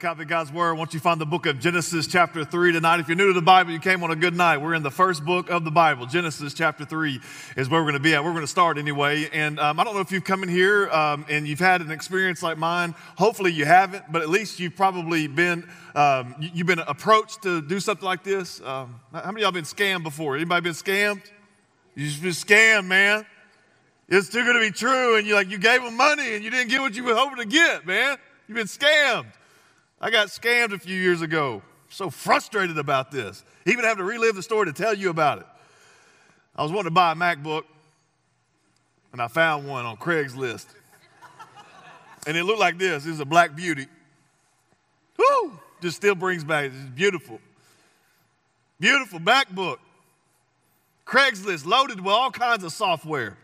Copy of God's Word, won't you find the book of Genesis, chapter 3 tonight? If you're new to the Bible, you came on a good night. We're in the first book of the Bible. Genesis, chapter 3 is where we're going to be at. We're going to start anyway. And um, I don't know if you've come in here um, and you've had an experience like mine. Hopefully you haven't, but at least you've probably been, um, you've been approached to do something like this. Um, how many of y'all been scammed before? Anybody been scammed? You've been scammed, man. It's too good to be true. And you like, you gave them money and you didn't get what you were hoping to get, man. You've been scammed. I got scammed a few years ago. So frustrated about this. Even having to relive the story to tell you about it. I was wanting to buy a MacBook, and I found one on Craigslist. and it looked like this. This is a black beauty. Woo! Just still brings back. It's beautiful. Beautiful MacBook. Craigslist loaded with all kinds of software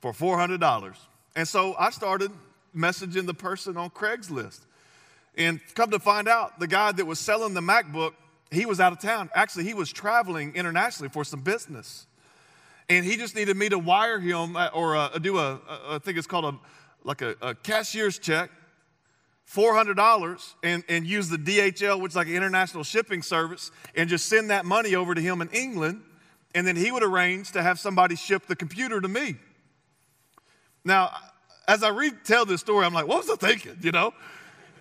for $400. And so I started messaging the person on Craigslist. And come to find out, the guy that was selling the MacBook, he was out of town. Actually, he was traveling internationally for some business. And he just needed me to wire him uh, or uh, do a, I think it's called a, like a, a cashier's check, $400, and, and use the DHL, which is like an international shipping service, and just send that money over to him in England. And then he would arrange to have somebody ship the computer to me. Now, as I retell this story, I'm like, what was I thinking, you know?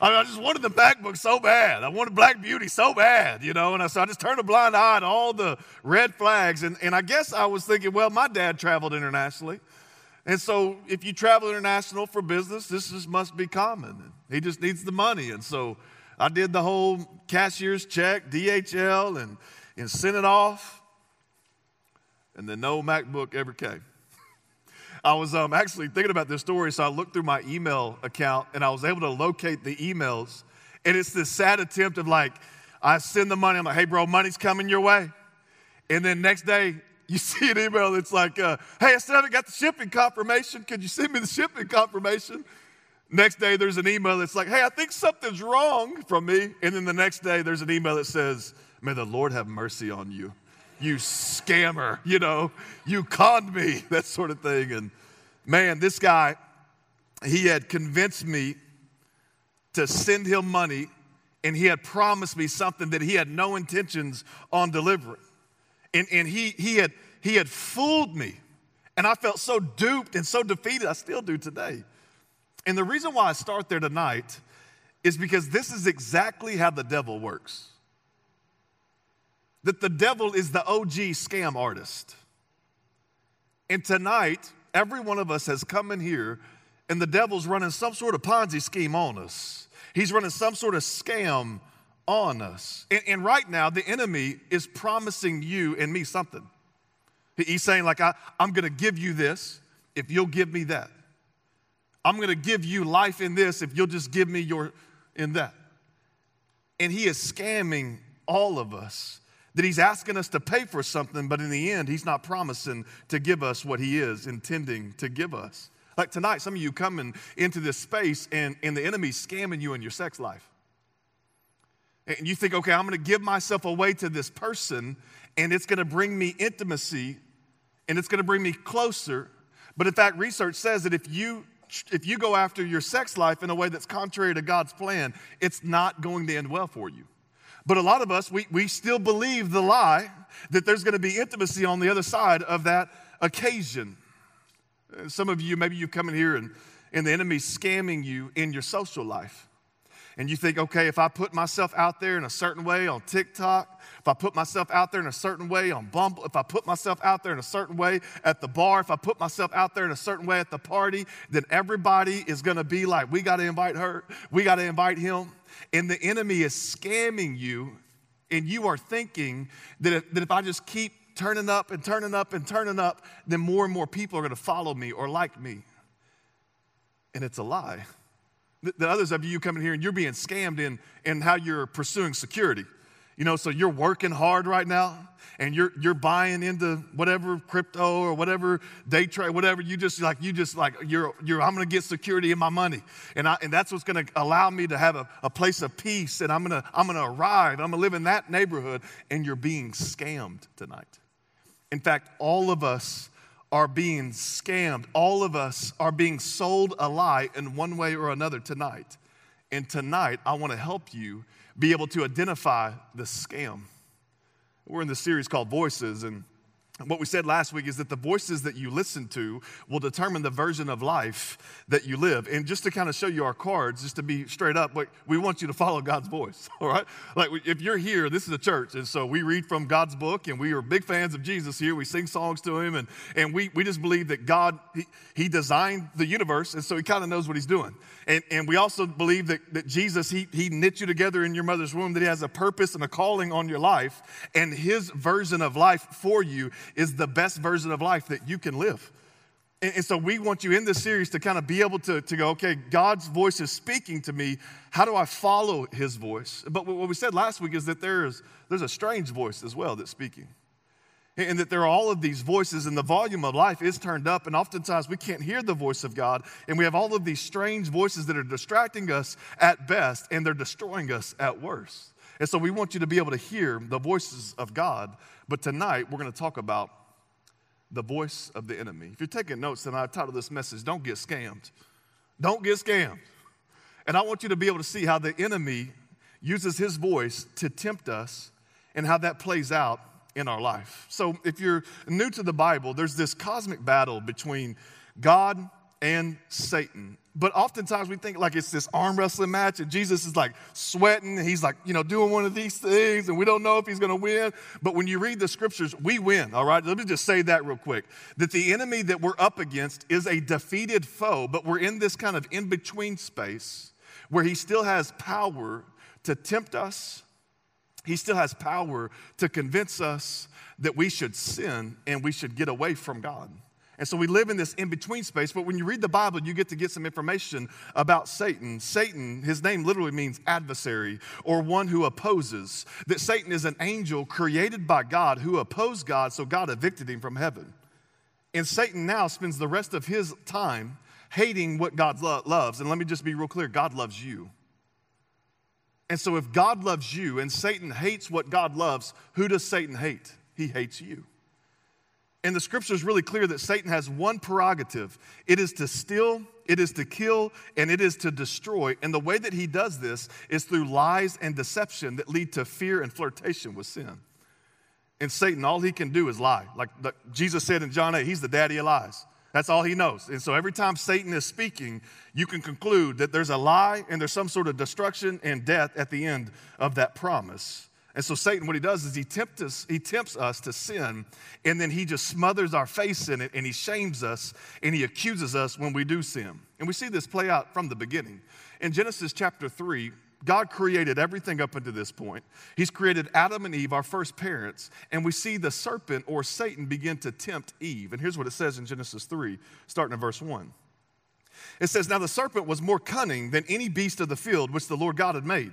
I, mean, I just wanted the MacBook so bad. I wanted Black Beauty so bad, you know, and I, so I just turned a blind eye to all the red flags. And, and I guess I was thinking, well, my dad traveled internationally. And so if you travel international for business, this just must be common. He just needs the money. And so I did the whole cashier's check, DHL, and, and sent it off. And then no MacBook ever came. I was um, actually thinking about this story, so I looked through my email account and I was able to locate the emails. And it's this sad attempt of like, I send the money, I'm like, hey, bro, money's coming your way. And then next day, you see an email that's like, uh, hey, I still haven't got the shipping confirmation. Could you send me the shipping confirmation? Next day, there's an email that's like, hey, I think something's wrong from me. And then the next day, there's an email that says, may the Lord have mercy on you you scammer, you know, you conned me, that sort of thing. And man, this guy, he had convinced me to send him money, and he had promised me something that he had no intentions on delivering. And, and he, he, had, he had fooled me. And I felt so duped and so defeated. I still do today. And the reason why I start there tonight is because this is exactly how the devil works that the devil is the OG scam artist. And tonight, every one of us has come in here, and the devil's running some sort of Ponzi scheme on us. He's running some sort of scam on us. And, and right now, the enemy is promising you and me something. He's saying, like, I, I'm gonna give you this if you'll give me that. I'm gonna give you life in this if you'll just give me your in that. And he is scamming all of us that he's asking us to pay for something, but in the end, he's not promising to give us what he is intending to give us. Like tonight, some of you coming into this space and, and the enemy's scamming you in your sex life. And you think, okay, I'm gonna give myself away to this person and it's gonna bring me intimacy and it's gonna bring me closer. But in fact, research says that if you if you go after your sex life in a way that's contrary to God's plan, it's not going to end well for you. But a lot of us, we, we still believe the lie that there's going to be intimacy on the other side of that occasion. Some of you, maybe you come in here and, and the enemy's scamming you in your social life. And you think, okay, if I put myself out there in a certain way on TikTok, if I put myself out there in a certain way on Bumble, if I put myself out there in a certain way at the bar, if I put myself out there in a certain way at the party, then everybody is gonna be like, we gotta invite her, we gotta invite him and the enemy is scamming you, and you are thinking that if, that if I just keep turning up and turning up and turning up, then more and more people are going to follow me or like me. And it's a lie. The, the others of you coming here and you're being scammed in, in how you're pursuing security. You know, so you're working hard right now and you're you're buying into whatever crypto or whatever day trade, whatever you just like you just like you're you're I'm gonna get security in my money. And I and that's what's gonna allow me to have a, a place of peace and I'm gonna I'm gonna arrive. I'm gonna live in that neighborhood, and you're being scammed tonight. In fact, all of us are being scammed. All of us are being sold a lie in one way or another tonight. And tonight, I want to help you be able to identify the scam. We're in this series called Voices, and what we said last week is that the voices that you listen to will determine the version of life that you live. And just to kind of show you our cards, just to be straight up, like we want you to follow God's voice, all right? Like if you're here, this is a church, and so we read from God's book, and we are big fans of Jesus here. We sing songs to him, and, and we, we just believe that God, he, he designed the universe, and so he kind of knows what he's doing. And, and we also believe that, that Jesus, he, he knit you together in your mother's womb, that he has a purpose and a calling on your life, and his version of life for you is the best version of life that you can live. And, and so we want you in this series to kind of be able to, to go, okay, God's voice is speaking to me. How do I follow his voice? But what we said last week is that there's, there's a strange voice as well that's speaking and that there are all of these voices, and the volume of life is turned up, and oftentimes we can't hear the voice of God, and we have all of these strange voices that are distracting us at best, and they're destroying us at worst. And so we want you to be able to hear the voices of God, but tonight we're going to talk about the voice of the enemy. If you're taking notes, then I've titled this message, Don't Get Scammed. Don't get scammed. And I want you to be able to see how the enemy uses his voice to tempt us and how that plays out in our life. So, if you're new to the Bible, there's this cosmic battle between God and Satan. But oftentimes we think like it's this arm wrestling match, and Jesus is like sweating, and he's like, you know, doing one of these things, and we don't know if he's gonna win. But when you read the scriptures, we win, all right? Let me just say that real quick that the enemy that we're up against is a defeated foe, but we're in this kind of in between space where he still has power to tempt us he still has power to convince us that we should sin and we should get away from God. And so we live in this in between space, but when you read the Bible, you get to get some information about Satan. Satan, his name literally means adversary or one who opposes. That Satan is an angel created by God who opposed God, so God evicted him from heaven. And Satan now spends the rest of his time hating what God lo- loves. And let me just be real clear God loves you. And so, if God loves you and Satan hates what God loves, who does Satan hate? He hates you. And the scripture is really clear that Satan has one prerogative it is to steal, it is to kill, and it is to destroy. And the way that he does this is through lies and deception that lead to fear and flirtation with sin. And Satan, all he can do is lie. Like Jesus said in John 8, he's the daddy of lies. That's all he knows. And so every time Satan is speaking, you can conclude that there's a lie and there's some sort of destruction and death at the end of that promise. And so Satan, what he does is he tempts us, he tempts us to sin, and then he just smothers our face in it and he shames us and he accuses us when we do sin. And we see this play out from the beginning. In Genesis chapter 3, God created everything up until this point. He's created Adam and Eve, our first parents, and we see the serpent or Satan begin to tempt Eve. And here's what it says in Genesis 3, starting in verse 1. It says, Now the serpent was more cunning than any beast of the field which the Lord God had made.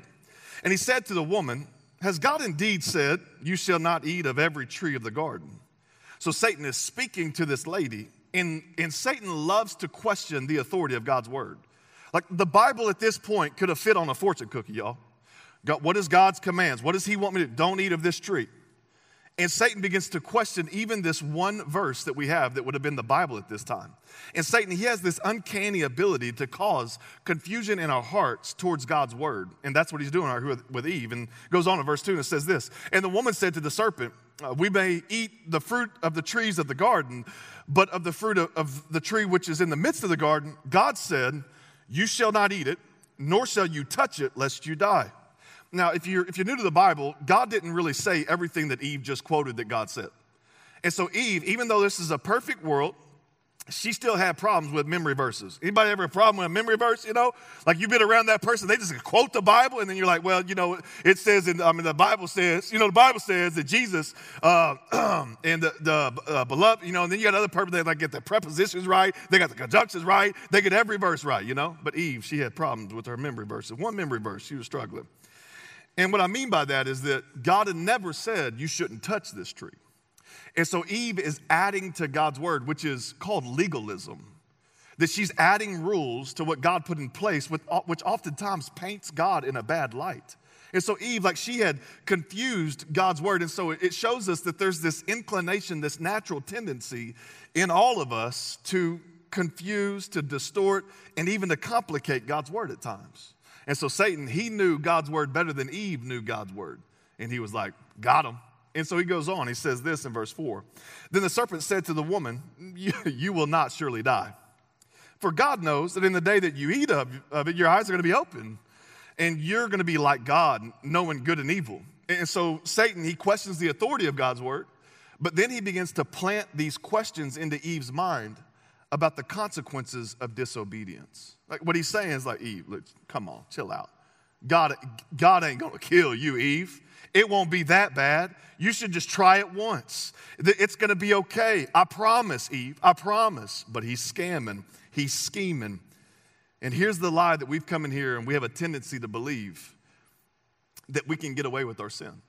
And he said to the woman, Has God indeed said, You shall not eat of every tree of the garden? So Satan is speaking to this lady, and, and Satan loves to question the authority of God's word. Like the Bible at this point could have fit on a fortune cookie, y'all. God, what is God's commands? What does He want me to do? Don't eat of this tree. And Satan begins to question even this one verse that we have that would have been the Bible at this time. And Satan, he has this uncanny ability to cause confusion in our hearts towards God's word. And that's what he's doing with, Eve. And goes on in verse 2 and it says this And the woman said to the serpent, uh, We may eat the fruit of the trees of the garden, but of the fruit of, of the tree which is in the midst of the garden, God said, you shall not eat it, nor shall you touch it, lest you die. Now, if you're, if you're new to the Bible, God didn't really say everything that Eve just quoted that God said. And so, Eve, even though this is a perfect world, she still had problems with memory verses. Anybody ever have a problem with a memory verse? You know, like you've been around that person, they just quote the Bible, and then you're like, well, you know, it says, in, I mean, the Bible says, you know, the Bible says that Jesus uh, and the, the uh, beloved, you know, and then you got other people that like get the prepositions right, they got the conjunctions right, they get every verse right, you know. But Eve, she had problems with her memory verses. One memory verse, she was struggling. And what I mean by that is that God had never said you shouldn't touch this tree. And so Eve is adding to God's word, which is called legalism. That she's adding rules to what God put in place, which oftentimes paints God in a bad light. And so Eve, like she had confused God's word. And so it shows us that there's this inclination, this natural tendency in all of us to confuse, to distort, and even to complicate God's word at times. And so Satan, he knew God's word better than Eve knew God's word. And he was like, got him. And so he goes on. He says this in verse 4 Then the serpent said to the woman, You, will not surely die. For God knows that in the day that you eat of, of it, your eyes are going to be open, and you're going to be like God, knowing good and evil. And so Satan, he questions the authority of God's word, but then he begins to plant these questions into Eve's mind about the consequences of disobedience. Like what he's saying is like, Eve, look, come on, chill out. God, God ain't gonna kill you, Eve. It won't be that bad. You should just try it once. It's gonna be okay. I promise, Eve. I promise. But he's scamming, he's scheming. And here's the lie that we've come in here and we have a tendency to believe that we can get away with our sin.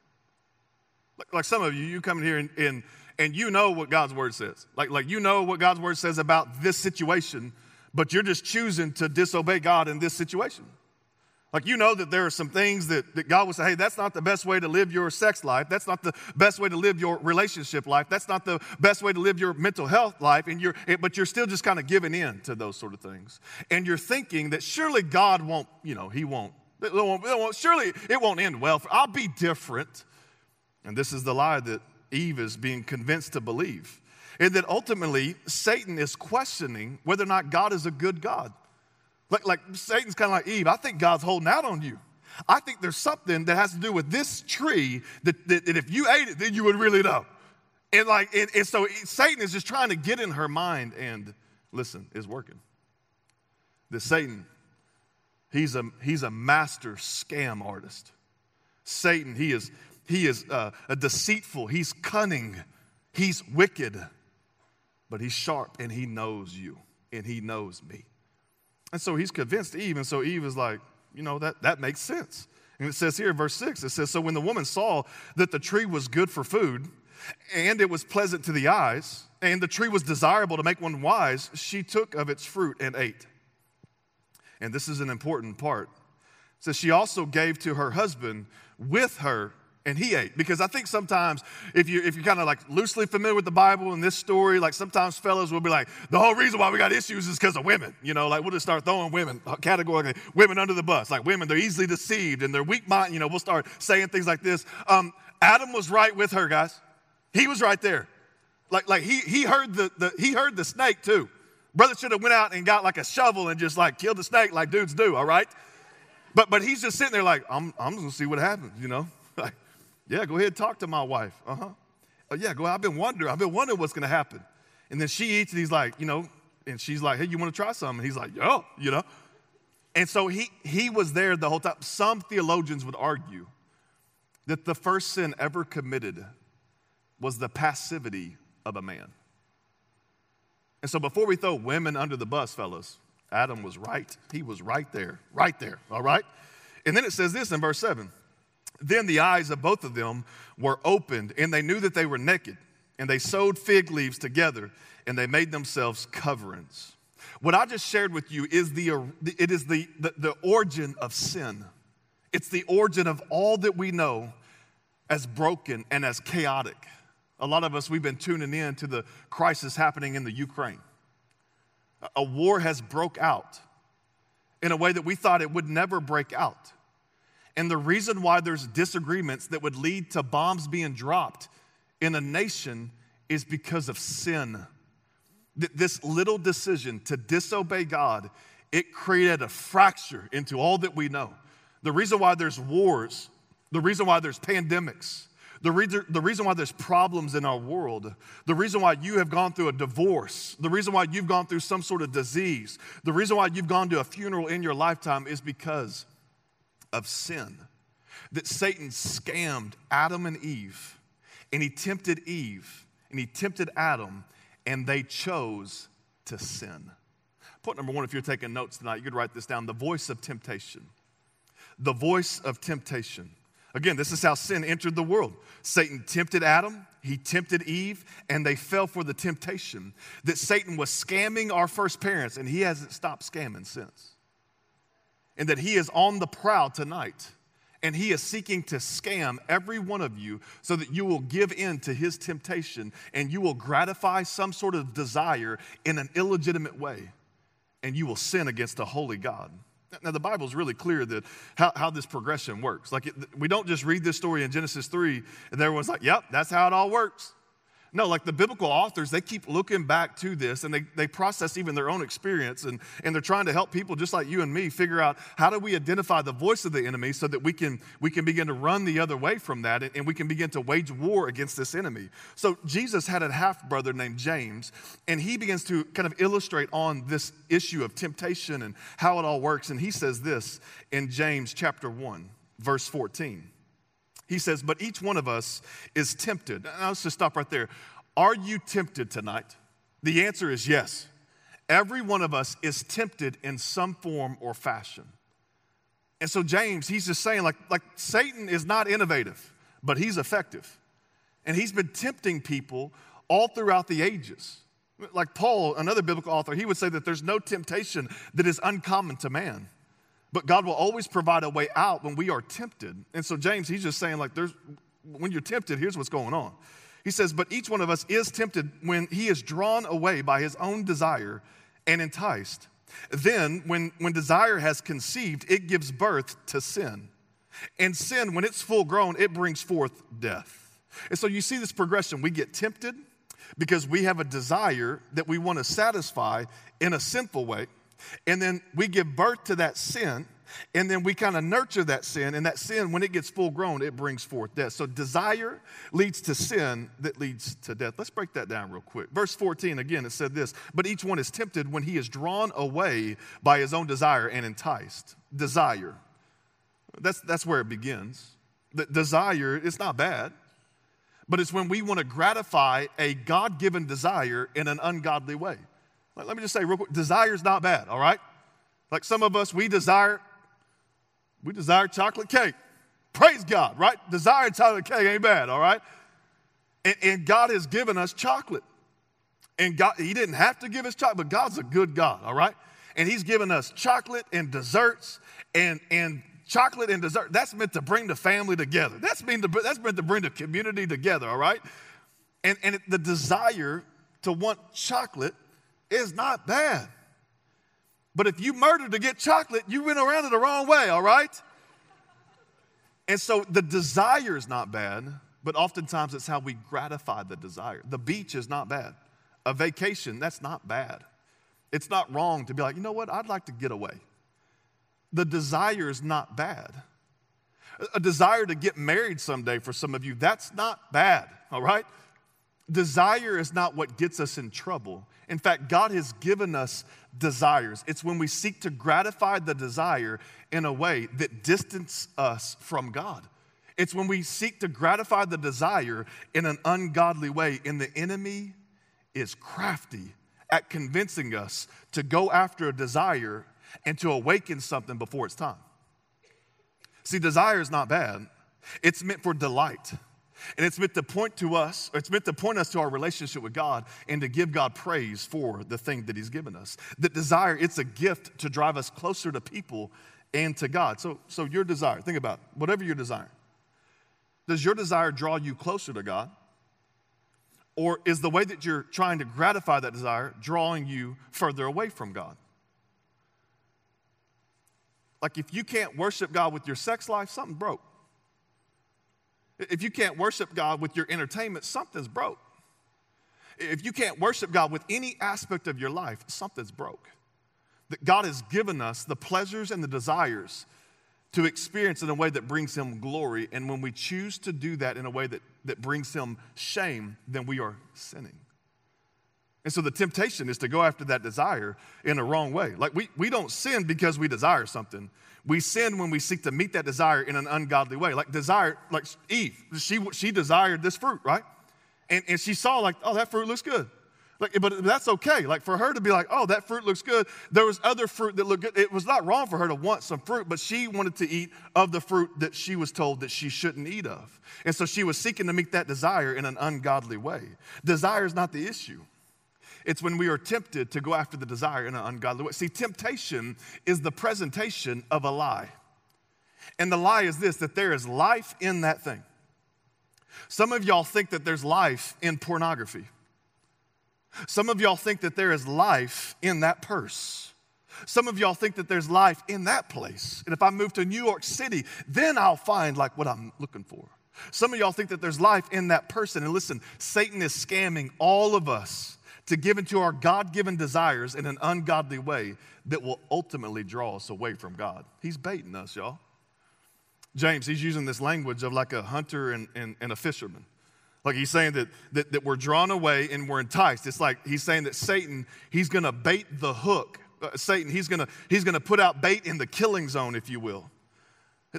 Like, like some of you, you come in here and, and, and you know what God's word says. Like, like you know what God's word says about this situation, but you're just choosing to disobey God in this situation. Like, you know that there are some things that, that God would say, hey, that's not the best way to live your sex life. That's not the best way to live your relationship life. That's not the best way to live your mental health life. And you're, but you're still just kind of giving in to those sort of things. And you're thinking that surely God won't, you know, He won't, it won't, it won't surely it won't end well. I'll be different. And this is the lie that Eve is being convinced to believe. And that ultimately, Satan is questioning whether or not God is a good God. Like, like Satan's kind of like Eve. I think God's holding out on you. I think there's something that has to do with this tree that, that, that if you ate it, then you would really know. And like, and, and so Satan is just trying to get in her mind, and listen, is working. The Satan, he's a he's a master scam artist. Satan, he is he is uh, a deceitful. He's cunning. He's wicked, but he's sharp, and he knows you, and he knows me. And so he's convinced Eve. And so Eve is like, you know, that, that makes sense. And it says here, verse 6, it says, So when the woman saw that the tree was good for food, and it was pleasant to the eyes, and the tree was desirable to make one wise, she took of its fruit and ate. And this is an important part. It says she also gave to her husband with her and he ate. Because i think sometimes if, you, if you're kind of like loosely familiar with the bible and this story like sometimes fellows will be like the whole reason why we got issues is because of women you know? Like we'll just start throwing women uh, categorically women under the bus. Like women they're easily deceived and they're weak minded you know? We'll start saying things like this. Um, adam was right with her guys. He was right there. Like, like he, he heard the, the he heard the snake too. Brother should have went out and got like a shovel and just like killed the snake like dudes do all right? But but he's just sitting there like i'm, I'm just gonna see what happens you know yeah, go ahead talk to my wife. Uh huh. Oh, yeah, go ahead. I've been wondering. I've been wondering what's going to happen. And then she eats, and he's like, you know, and she's like, hey, you want to try something? And he's like, yo, you know. And so he, he was there the whole time. Some theologians would argue that the first sin ever committed was the passivity of a man. And so before we throw women under the bus, fellas, Adam was right. He was right there, right there, all right? And then it says this in verse 7 then the eyes of both of them were opened, and they knew that they were naked. And they sewed fig leaves together, and they made themselves coverings. What I just shared with you is the, it is the, the, the origin of sin. It's the origin of all that we know as broken and as chaotic. A lot of us, we've been tuning in to the crisis happening in the Ukraine. A war has broke out in a way that we thought it would never break out. And the reason why there's disagreements that would lead to bombs being dropped in a nation is because of sin. This little decision to disobey God, it created a fracture into all that we know. The reason why there's wars, the reason why there's pandemics, the reason, the reason why there's problems in our world, the reason why you have gone through a divorce, the reason why you've gone through some sort of disease, the reason why you've gone to a funeral in your lifetime is because of sin. That Satan scammed Adam and Eve, and he tempted Eve, and he tempted Adam, and they chose to sin. Point number one, if you're taking notes tonight, you could write this down the voice of temptation. The voice of temptation. Again, this is how sin entered the world. Satan tempted Adam, he tempted Eve, and they fell for the temptation that Satan was scamming our first parents, and he hasn't stopped scamming since. And that he is on the prowl tonight, and he is seeking to scam every one of you so that you will give in to his temptation and you will gratify some sort of desire in an illegitimate way, and you will sin against a holy God. Now, the Bible is really clear that how, how this progression works. Like, it, we don't just read this story in Genesis 3 and everyone's like, yep, that's how it all works. No, like the biblical authors, they keep looking back to this and they, they process even their own experience and, and they're trying to help people just like you and me figure out how do we identify the voice of the enemy so that we can, we can begin to run the other way from that and, and we can begin to wage war against this enemy. So Jesus had a half brother named James and he begins to kind of illustrate on this issue of temptation and how it all works. And he says this in James chapter 1, verse 14. He says, But each one of us is tempted. Now, let's just stop right there. Are you tempted tonight? The answer is yes. Every one of us is tempted in some form or fashion. And so, James, he's just saying, like, like Satan is not innovative, but he's effective. And he's been tempting people all throughout the ages. Like Paul, another biblical author, he would say that there's no temptation that is uncommon to man. But God will always provide a way out when we are tempted. And so James, he's just saying, like, there's when you're tempted, here's what's going on. He says, But each one of us is tempted when he is drawn away by his own desire and enticed. Then, when, when desire has conceived, it gives birth to sin. And sin, when it's full grown, it brings forth death. And so you see this progression. We get tempted because we have a desire that we want to satisfy in a sinful way. And then we give birth to that sin, and then we kind of nurture that sin. And that sin, when it gets full grown, it brings forth death. So desire leads to sin that leads to death. Let's break that down real quick. Verse 14, again, it said this But each one is tempted when he is drawn away by his own desire and enticed. Desire. That's, that's where it begins. The desire, it's not bad but it's when we want to gratify a God given desire in an ungodly way. Let me just say real quick desire is not bad, all right? Like some of us, we desire, we desire chocolate cake. Praise God, right? Desire chocolate cake ain't bad, all right? And, and God has given us chocolate. And God, He didn't have to give us chocolate, but God's a good God, all right? And He's given us chocolate and desserts and, and chocolate and dessert. That's meant to bring the family together. That's meant to, that's meant to bring the community together, all right? And, and the desire to want chocolate is not bad. But if you murder to get chocolate, you went around it the wrong way, all right? And so the desire is not bad, but oftentimes it's how we gratify the desire. The beach is not bad. A vacation, that's not bad. It's not wrong to be like, you know what, I'd like to get away. The desire is not bad. A desire to get married someday for some of you, that's not bad, all right? Desire is not what gets us in trouble. In fact, God has given us desires. It's when we seek to gratify the desire in a way that distance us from God. It's when we seek to gratify the desire in an ungodly way, and the enemy is crafty at convincing us to go after a desire and to awaken something before it's time. See, desire is not bad, it's meant for delight. And it's meant to point to us, it's meant to point us to our relationship with God and to give God praise for the thing that He's given us. That desire, it's a gift to drive us closer to people and to God. So, so your desire, think about it, whatever your desire. Does your desire draw you closer to God? Or is the way that you're trying to gratify that desire drawing you further away from God? Like if you can't worship God with your sex life, something broke. If you can't worship God with your entertainment, something's broke. If you can't worship God with any aspect of your life, something's broke. That God has given us the pleasures and the desires to experience in a way that brings Him glory. And when we choose to do that in a way that, that brings Him shame, then we are sinning. And so the temptation is to go after that desire in a wrong way. Like we, we don't sin because we desire something. We sin when we seek to meet that desire in an ungodly way. Like desire, like Eve, she, she desired this fruit, right? And, and she saw like, oh, that fruit looks good. Like, but that's okay. Like for her to be like, oh, that fruit looks good. There was other fruit that looked good. It was not wrong for her to want some fruit, but she wanted to eat of the fruit that she was told that she shouldn't eat of. And so she was seeking to meet that desire in an ungodly way. Desire is not the issue. It's when we are tempted to go after the desire in an ungodly way. See, temptation is the presentation of a lie. And the lie is this that there is life in that thing. Some of y'all think that there's life in pornography. Some of y'all think that there is life in that purse. Some of y'all think that there's life in that place. And if I move to New York City, then I'll find like what I'm looking for. Some of y'all think that there's life in that person. And listen, Satan is scamming all of us to give into our God given desires in an ungodly way that will ultimately draw us away from God. He's baiting us, y'all. James, he's using this language of like a hunter and, and, and a fisherman. Like he's saying that, that, that we're drawn away and we're enticed. It's like he's saying that Satan, he's to bait the hook. Uh, Satan, he's to he's to put out bait in the killing zone, if you will.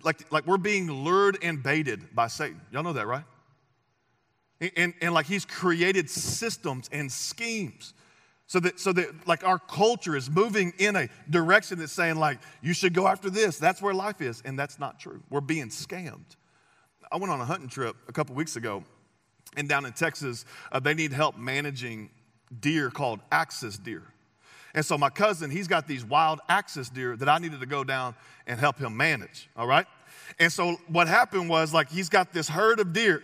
Like, like we're being lured and baited by Satan. Y'all know that, right? And, and, like he's created systems and schemes so that, so that like our culture is moving in a direction that's saying like you should go after this that's where life is and that's not true we're being scammed i went on a hunting trip a couple weeks ago and down in Texas, uh, they need help managing deer called axis deer. And so my cousin, he's got these wild axis deer that I needed to go down and help him manage, all right? And so what happened was like he's got this herd of deer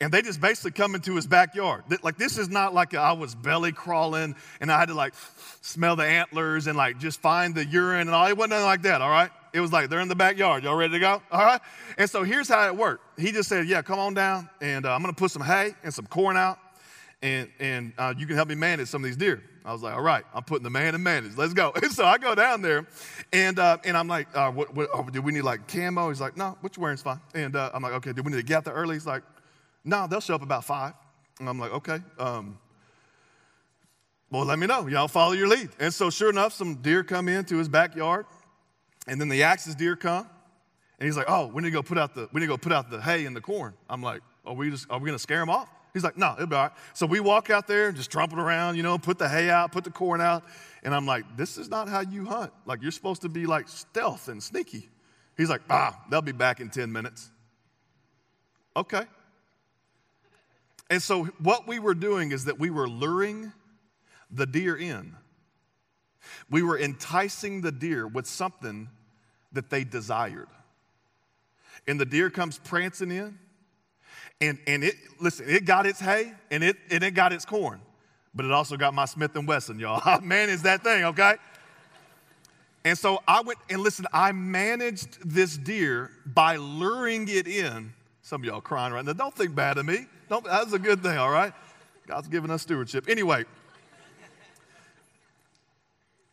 and they just basically come into his backyard. Like this is not like I was belly crawling and I had to like smell the antlers and like just find the urine and all. It wasn't nothing like that, all right? It was like, they're in the backyard. Y'all ready to go? All right? And so here's how it worked. He just said, Yeah, come on down, and uh, I'm going to put some hay and some corn out, and, and uh, you can help me manage some of these deer. I was like, All right, I'm putting the man in manage. Let's go. And so I go down there, and, uh, and I'm like, uh, what, what, oh, Do we need like camo? He's like, No, what you're wearing's fine. And uh, I'm like, Okay, do we need to get out there early? He's like, No, they'll show up about five. And I'm like, Okay. Um, well, let me know. Y'all follow your lead. And so, sure enough, some deer come into his backyard. And then the axis deer come, and he's like, "Oh, we need to go put out the we need to go put out the hay and the corn." I'm like, "Are we just are we gonna scare them off?" He's like, "No, it'll be all right." So we walk out there and just trumpet around, you know, put the hay out, put the corn out, and I'm like, "This is not how you hunt. Like you're supposed to be like stealth and sneaky." He's like, "Ah, they'll be back in ten minutes." Okay. And so what we were doing is that we were luring the deer in. We were enticing the deer with something that they desired. And the deer comes prancing in, and, and it, listen, it got its hay and it, and it got its corn, but it also got my Smith & Wesson, y'all. Man, is that thing, okay? And so I went, and listen, I managed this deer by luring it in. Some of y'all crying right now. Don't think bad of me. Don't, that's a good thing, all right? God's given us stewardship. Anyway,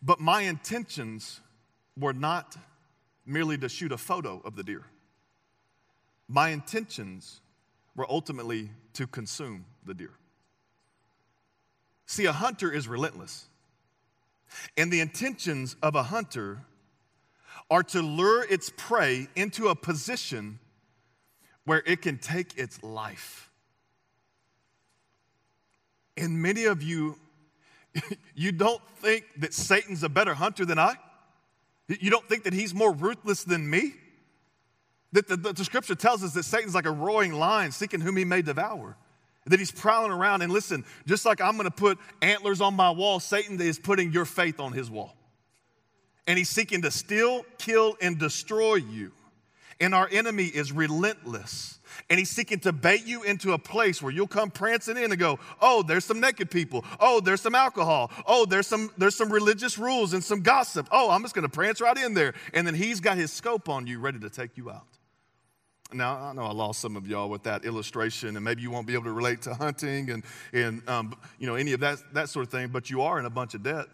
but my intentions were not merely to shoot a photo of the deer. My intentions were ultimately to consume the deer. See, a hunter is relentless. And the intentions of a hunter are to lure its prey into a position where it can take its life. And many of you, you don't think that Satan's a better hunter than I? You don't think that he's more ruthless than me? That the, the, the, scripture tells us that Satan's like a roaring lion seeking whom he may devour. That he's prowling around. And listen, just like I'm going to put antlers on my wall, Satan is putting your faith on his wall. And he's seeking to steal, kill, and destroy you. And our enemy is relentless and he's seeking to bait you into a place where you'll come prancing in and go, "Oh, there's some naked people. Oh, there's some alcohol. Oh, there's some there's some religious rules and some gossip. Oh, I'm just going to prance right in there." And then he's got his scope on you ready to take you out. Now, I know I lost some of y'all with that illustration, and maybe you won't be able to relate to hunting and, and um, you know, any of that, that sort of thing, but you are in a bunch of debt.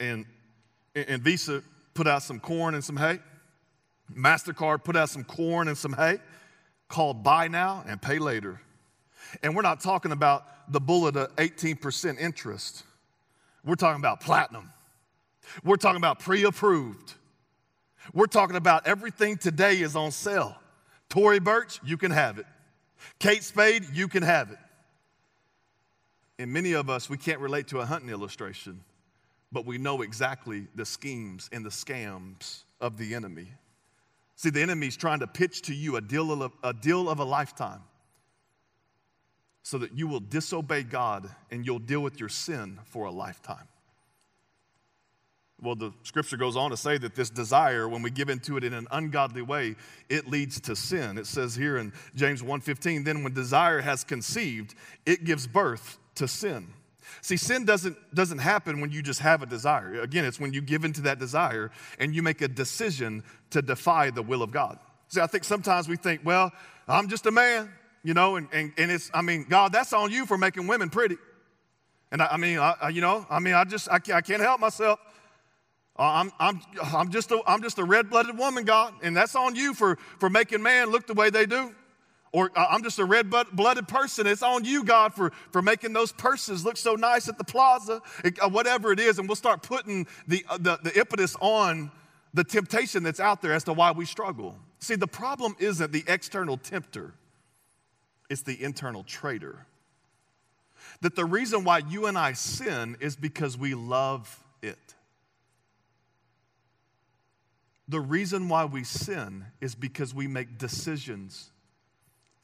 And, and Visa put out some corn and some hay. MasterCard put out some corn and some hay called Buy Now and Pay Later. And we're not talking about the bullet of 18% interest. We're talking about platinum. We're talking about pre approved. We're talking about everything today is on sale. Tory Burch, you can have it. Kate Spade, you can have it. And many of us, we can't relate to a hunting illustration, but we know exactly the schemes and the scams of the enemy. See, the enemy's trying to pitch to you a deal of a, deal of a lifetime so that you will disobey God and you'll deal with your sin for a lifetime. Well, the scripture goes on to say that this desire, when we give into it in an ungodly way, it leads to sin. It says here in James 1:15, then when desire has conceived, it gives birth to sin. See, sin doesn't, doesn't happen when you just have a desire. Again, it's when you give into that desire and you make a decision to defy the will of God. See, I think sometimes we think, well, I'm just a man, you know, and, and, and it's, I mean, God, that's on you for making women pretty. And I, I mean, I, you know, I mean, I just, I, I can't help myself. Uh, I'm, I'm, I'm just a, I'm just a red blooded woman, God, and that's on you for, for making man look the way they do. Or uh, I'm just a red blooded person. It's on you, God, for, for making those purses look so nice at the plaza, uh, whatever it is. And we'll start putting the, uh, the, the impetus on the temptation that's out there as to why we struggle. See, the problem isn't the external tempter, it's the internal traitor. That the reason why you and I sin is because we love it. The reason why we sin is because we make decisions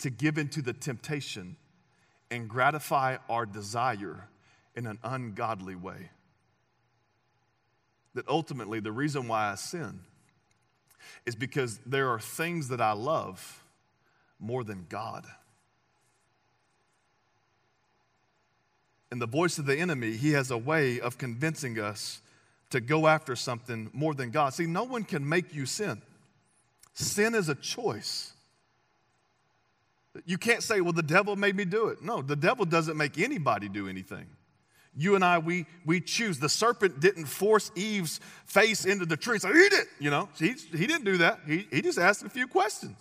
to give into the temptation and gratify our desire in an ungodly way. That ultimately, the reason why I sin is because there are things that I love more than God. And the voice of the enemy, he has a way of convincing us to go after something more than God. See, no one can make you sin. Sin is a choice. You can't say, well, the devil made me do it. No, the devil doesn't make anybody do anything. You and I, we, we choose. The serpent didn't force Eve's face into the tree. So eat it, you know. He, he didn't do that. He, he just asked a few questions.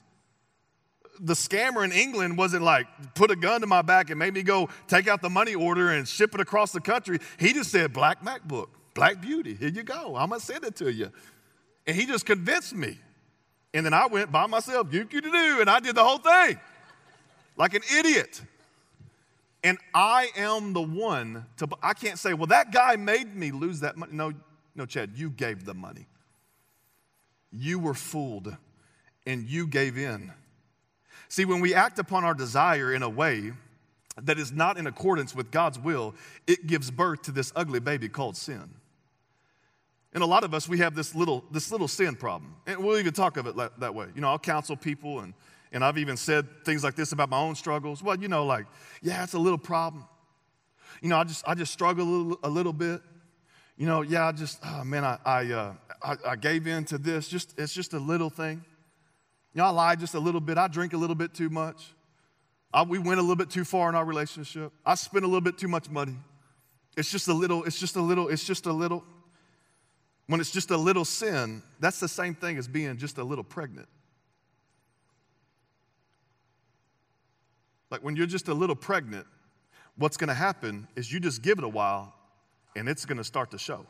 The scammer in England wasn't like, put a gun to my back and made me go take out the money order and ship it across the country. He just said, Black MacBook, Black Beauty, here you go. I'm going to send it to you. And he just convinced me. And then I went by myself, you do, and I did the whole thing like an idiot. And I am the one to, I can't say, well, that guy made me lose that money. No, no, Chad, you gave the money. You were fooled and you gave in. See, when we act upon our desire in a way that is not in accordance with God's will, it gives birth to this ugly baby called sin. And a lot of us, we have this little, this little sin problem. And we'll even talk of it that way. You know, I'll counsel people and and I've even said things like this about my own struggles. Well, you know, like, yeah, it's a little problem. You know, I just, I just struggle a little, a little bit. You know, yeah, I just, oh man, I, I, uh, I, I gave in to this. Just, it's just a little thing. You know, I lied just a little bit. I drink a little bit too much. I, we went a little bit too far in our relationship. I spent a little bit too much money. It's just a little, it's just a little, it's just a little. When it's just a little sin, that's the same thing as being just a little pregnant. Like when you're just a little pregnant, what's going to happen is you just give it a while and it's going to start to show.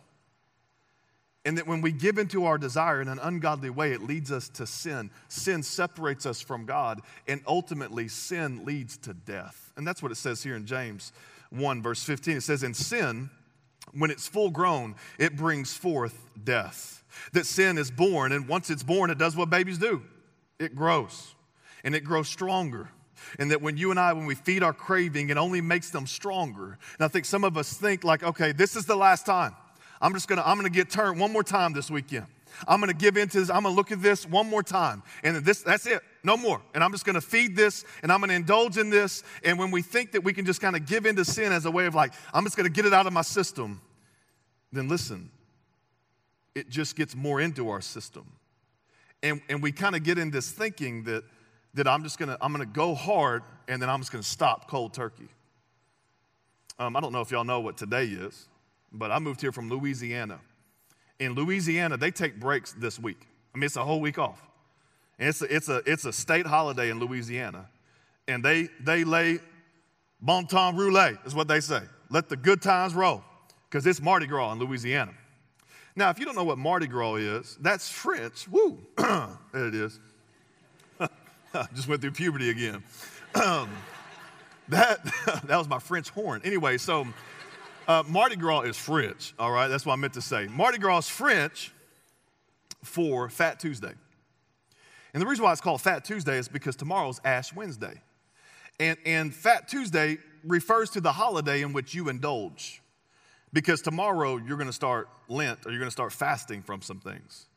And that when we give into our desire in an ungodly way, it leads us to sin. Sin separates us from God, and ultimately, sin leads to death. And that's what it says here in James 1, verse 15. It says, In sin, when it's full grown, it brings forth death. That sin is born, and once it's born, it does what babies do it grows, and it grows stronger and that when you and I, when we feed our craving, it only makes them stronger. And I think some of us think like, okay, this is the last time. I'm just gonna, I'm gonna get turned one more time this weekend. I'm gonna give into this, I'm gonna look at this one more time. And this, that's it, no more. And I'm just gonna feed this and I'm gonna indulge in this. And when we think that we can just kind of give into sin as a way of like, I'm just gonna get it out of my system, then listen, it just gets more into our system. And, and we kind of get in this thinking that, that I'm just gonna, I'm gonna go hard and then I'm just gonna stop cold turkey. Um, I don't know if y'all know what today is, but I moved here from Louisiana. In Louisiana, they take breaks this week. I mean, it's a whole week off. And it's a, it's a, it's a state holiday in Louisiana. And they, they lay bon temps roulette, is what they say. Let the good times roll, because it's Mardi Gras in Louisiana. Now, if you don't know what Mardi Gras is, that's French. Woo, it is. Just went through puberty again. Um, that, that was my French horn. Anyway, so uh, Mardi Gras is French, all right? That's what I meant to say. Mardi Gras is French for Fat Tuesday. And the reason why it's called Fat Tuesday is because tomorrow's Ash Wednesday. And, and Fat Tuesday refers to the holiday in which you indulge. Because tomorrow you're going to start Lent or you're going to start fasting from some things.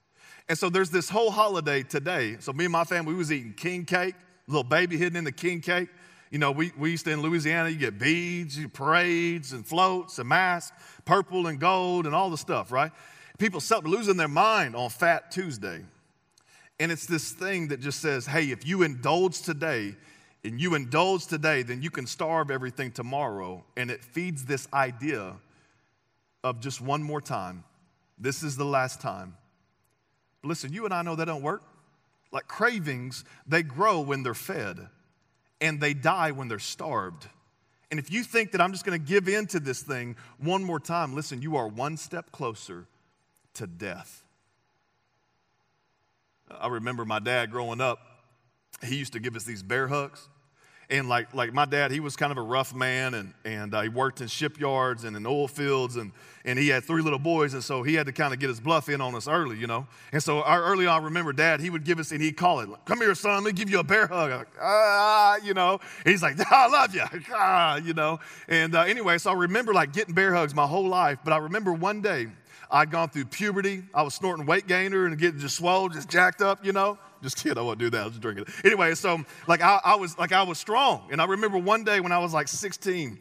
And so there's this whole holiday today. So me and my family, we was eating king cake, little baby hidden in the king cake. You know, we, we used to in Louisiana, you get beads, you parades, and floats, and masks, purple and gold, and all the stuff, right? People start losing their mind on Fat Tuesday. And it's this thing that just says, hey, if you indulge today, and you indulge today, then you can starve everything tomorrow. And it feeds this idea of just one more time. This is the last time. But listen, you and I know that don't work. Like cravings, they grow when they're fed, and they die when they're starved. And if you think that I'm just going to give in to this thing one more time, listen, you are one step closer to death. I remember my dad growing up, he used to give us these bear hugs and like like my dad, he was kind of a rough man, and and uh, he worked in shipyards and in oil fields, and and he had three little boys, and so he had to kind of get his bluff in on us early, you know. And so our, early on, I remember Dad, he would give us, and he'd call it, "Come here, son, let me give you a bear hug," like, ah, you know. And he's like, "I love you," ah, you know. And uh, anyway, so I remember like getting bear hugs my whole life, but I remember one day I'd gone through puberty, I was snorting weight gainer and getting just swole, just jacked up, you know. Just kidding, I won't do that. I was drinking. Anyway, so like I, I, was like I was strong. And I remember one day when I was like 16,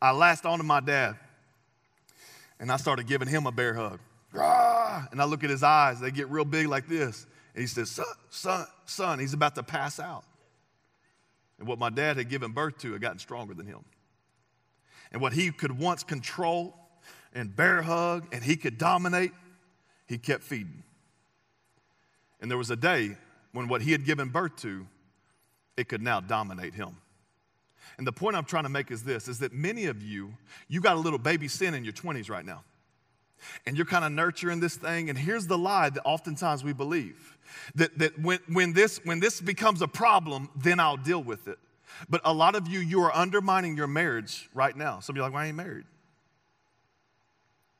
I latched onto my dad and I started giving him a bear hug. And I look at his eyes, they get real big like this. And he says, Son, son, son, he's about to pass out. And what my dad had given birth to had gotten stronger than him. And what he could once control and bear hug and he could dominate, he kept feeding. And there was a day when what he had given birth to, it could now dominate him. And the point I'm trying to make is this is that many of you, you got a little baby sin in your 20s right now. And you're kind of nurturing this thing. And here's the lie that oftentimes we believe that, that when, when, this, when this becomes a problem, then I'll deal with it. But a lot of you, you are undermining your marriage right now. Some of you are like, well, ain't married?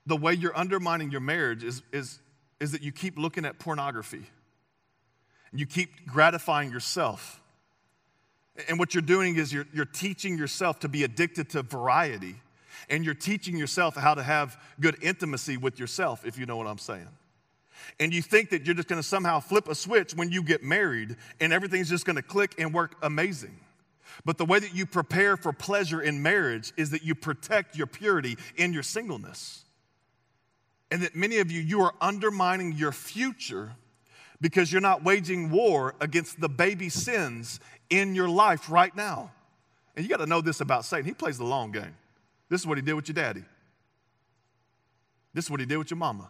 The way you're undermining your marriage is, is, is that you keep looking at pornography you keep gratifying yourself. And what you're doing is you're, you're teaching yourself to be addicted to variety. And you're teaching yourself how to have good intimacy with yourself, if you know what I'm saying. And you think that you're just gonna somehow flip a switch when you get married and everything's just gonna click and work amazing. But the way that you prepare for pleasure in marriage is that you protect your purity in your singleness. And that many of you, you are undermining your future because you're not waging war against the baby sins in your life right now. And you got to know this about Satan. He plays the long game. This is what he did with your daddy. This is what he did with your mama.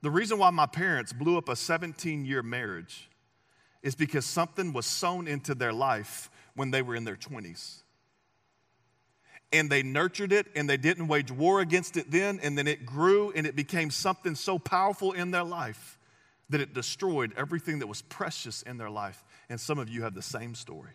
The reason why my parents blew up a 17 year marriage is because something was sown into their life when they were in their 20s. And they nurtured it and they didn't wage war against it then, and then it grew and it became something so powerful in their life that it destroyed everything that was precious in their life. And some of you have the same story.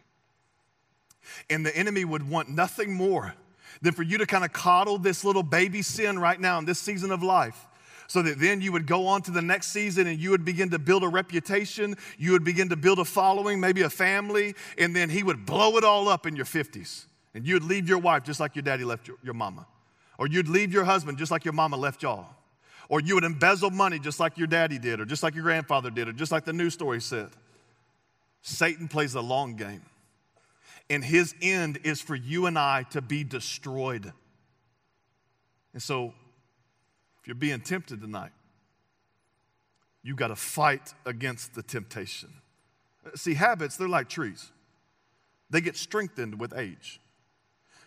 And the enemy would want nothing more than for you to kind of coddle this little baby sin right now in this season of life. So that then you would go on to the next season and you would begin to build a reputation, you would begin to build a following, maybe a family, and then he would blow it all up in your 50s. And you would leave your wife just like your daddy left your, your mama. Or you'd leave your husband just like your mama left y'all. Or you would embezzle money just like your daddy did, or just like your grandfather did, or just like the news story said. Satan plays a long game. And his end is for you and I to be destroyed. And so, if you're being tempted tonight, you got to fight against the temptation. See, habits, they're like trees, they get strengthened with age.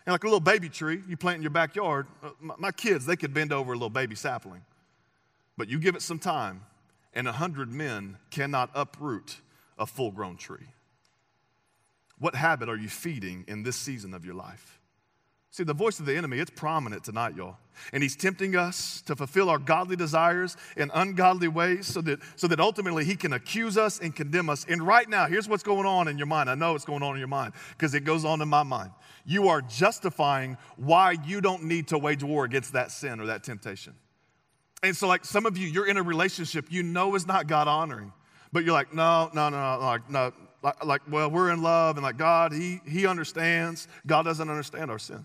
And like a little baby tree you plant in your backyard, uh, my kids, they could bend over a little baby sapling. But you give it some time, and a hundred men cannot uproot a full grown tree. What habit are you feeding in this season of your life? See, the voice of the enemy, it's prominent tonight, y'all. And he's tempting us to fulfill our godly desires in ungodly ways so that, so that ultimately he can accuse us and condemn us. And right now, here's what's going on in your mind. I know it's going on in your mind because it goes on in my mind. You are justifying why you don't need to wage war against that sin or that temptation. And so, like some of you, you're in a relationship you know is not God honoring, but you're like, no, no, no, no, like, no, like, like, well, we're in love, and like God, He He understands. God doesn't understand our sin.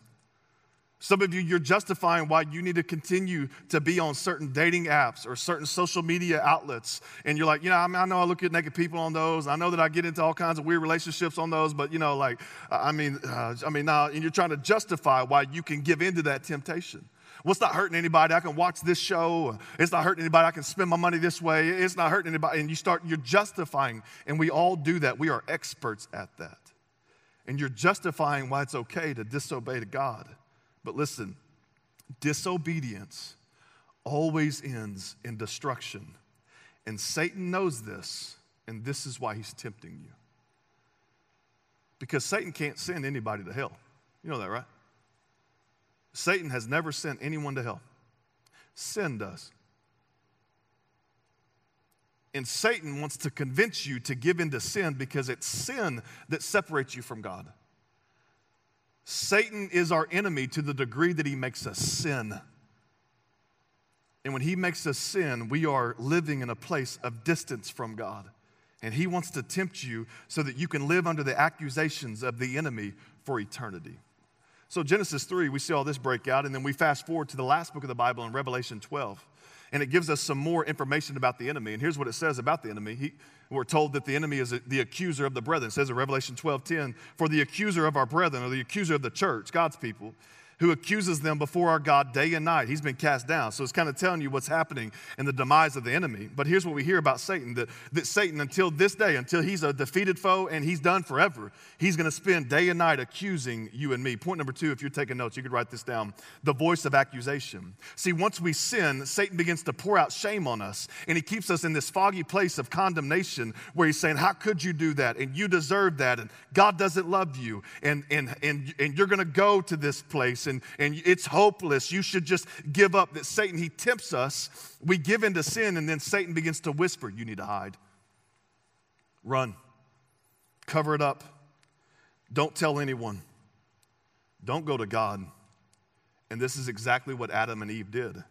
Some of you, you're justifying why you need to continue to be on certain dating apps or certain social media outlets. And you're like, you know, I, mean, I know I look at naked people on those. I know that I get into all kinds of weird relationships on those, but, you know, like, I mean, uh, I mean, now, and you're trying to justify why you can give into that temptation. Well, it's not hurting anybody. I can watch this show. It's not hurting anybody. I can spend my money this way. It's not hurting anybody. And you start, you're justifying. And we all do that. We are experts at that. And you're justifying why it's okay to disobey to God. But listen, disobedience always ends in destruction. And Satan knows this, and this is why he's tempting you. Because Satan can't send anybody to hell. You know that, right? Satan has never sent anyone to hell. Sin does. And Satan wants to convince you to give in to sin because it's sin that separates you from God. Satan is our enemy to the degree that he makes us sin. And when he makes us sin, we are living in a place of distance from God. And he wants to tempt you so that you can live under the accusations of the enemy for eternity. So, Genesis 3, we see all this break out, and then we fast forward to the last book of the Bible in Revelation 12. And it gives us some more information about the enemy. And here's what it says about the enemy. He, we're told that the enemy is the accuser of the brethren. It says in Revelation 12 10, for the accuser of our brethren, or the accuser of the church, God's people, who accuses them before our God day and night. He's been cast down. So it's kind of telling you what's happening in the demise of the enemy. But here's what we hear about Satan that, that Satan, until this day, until he's a defeated foe and he's done forever, he's going to spend day and night accusing you and me. Point number two, if you're taking notes, you could write this down the voice of accusation. See, once we sin, Satan begins to pour out shame on us and he keeps us in this foggy place of condemnation where he's saying, How could you do that? And you deserve that. And God doesn't love you. And, and, and, and you're going to go to this place and, and it's hopeless. You should just give up. That Satan, he tempts us. We give into sin, and then Satan begins to whisper, You need to hide. Run. Cover it up. Don't tell anyone. Don't go to God. And this is exactly what Adam and Eve did.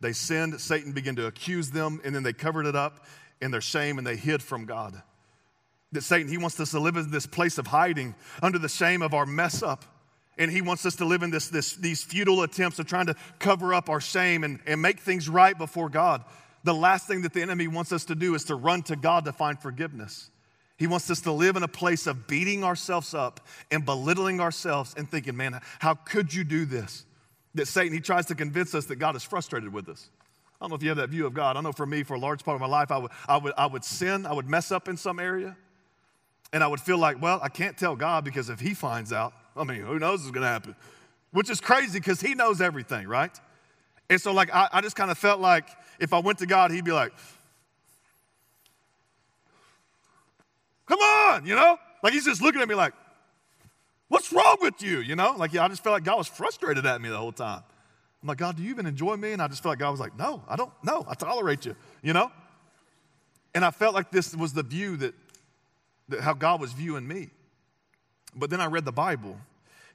They sinned, Satan began to accuse them, and then they covered it up in their shame and they hid from God. That Satan, he wants us to live in this place of hiding under the shame of our mess up. And he wants us to live in this, this, these futile attempts of trying to cover up our shame and, and make things right before God. The last thing that the enemy wants us to do is to run to God to find forgiveness. He wants us to live in a place of beating ourselves up and belittling ourselves and thinking, man, how could you do this? That Satan, he tries to convince us that God is frustrated with us. I don't know if you have that view of God. I know for me, for a large part of my life, I would, I would, I would sin, I would mess up in some area, and I would feel like, well, I can't tell God because if he finds out, I mean, who knows what's going to happen? Which is crazy because he knows everything, right? And so, like, I, I just kind of felt like if I went to God, he'd be like, come on, you know? Like, he's just looking at me like, what's wrong with you, you know? Like, yeah, I just felt like God was frustrated at me the whole time. I'm like, God, do you even enjoy me? And I just felt like God was like, no, I don't, no, I tolerate you, you know? And I felt like this was the view that, that how God was viewing me. But then I read the Bible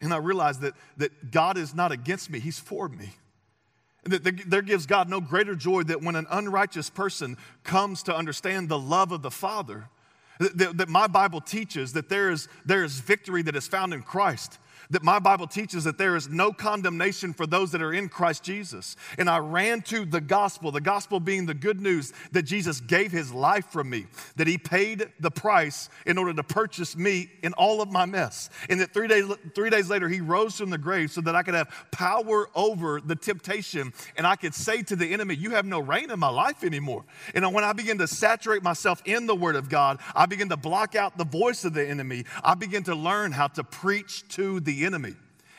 and I realized that, that God is not against me, He's for me. And that there gives God no greater joy that when an unrighteous person comes to understand the love of the Father, that, that my Bible teaches that there is, there is victory that is found in Christ that my Bible teaches that there is no condemnation for those that are in Christ Jesus. And I ran to the gospel, the gospel being the good news that Jesus gave his life for me, that he paid the price in order to purchase me in all of my mess. And that three days, three days later, he rose from the grave so that I could have power over the temptation and I could say to the enemy, You have no reign in my life anymore. And when I begin to saturate myself in the Word of God, I begin to block out the voice of the enemy. I begin to learn how to preach to the enemy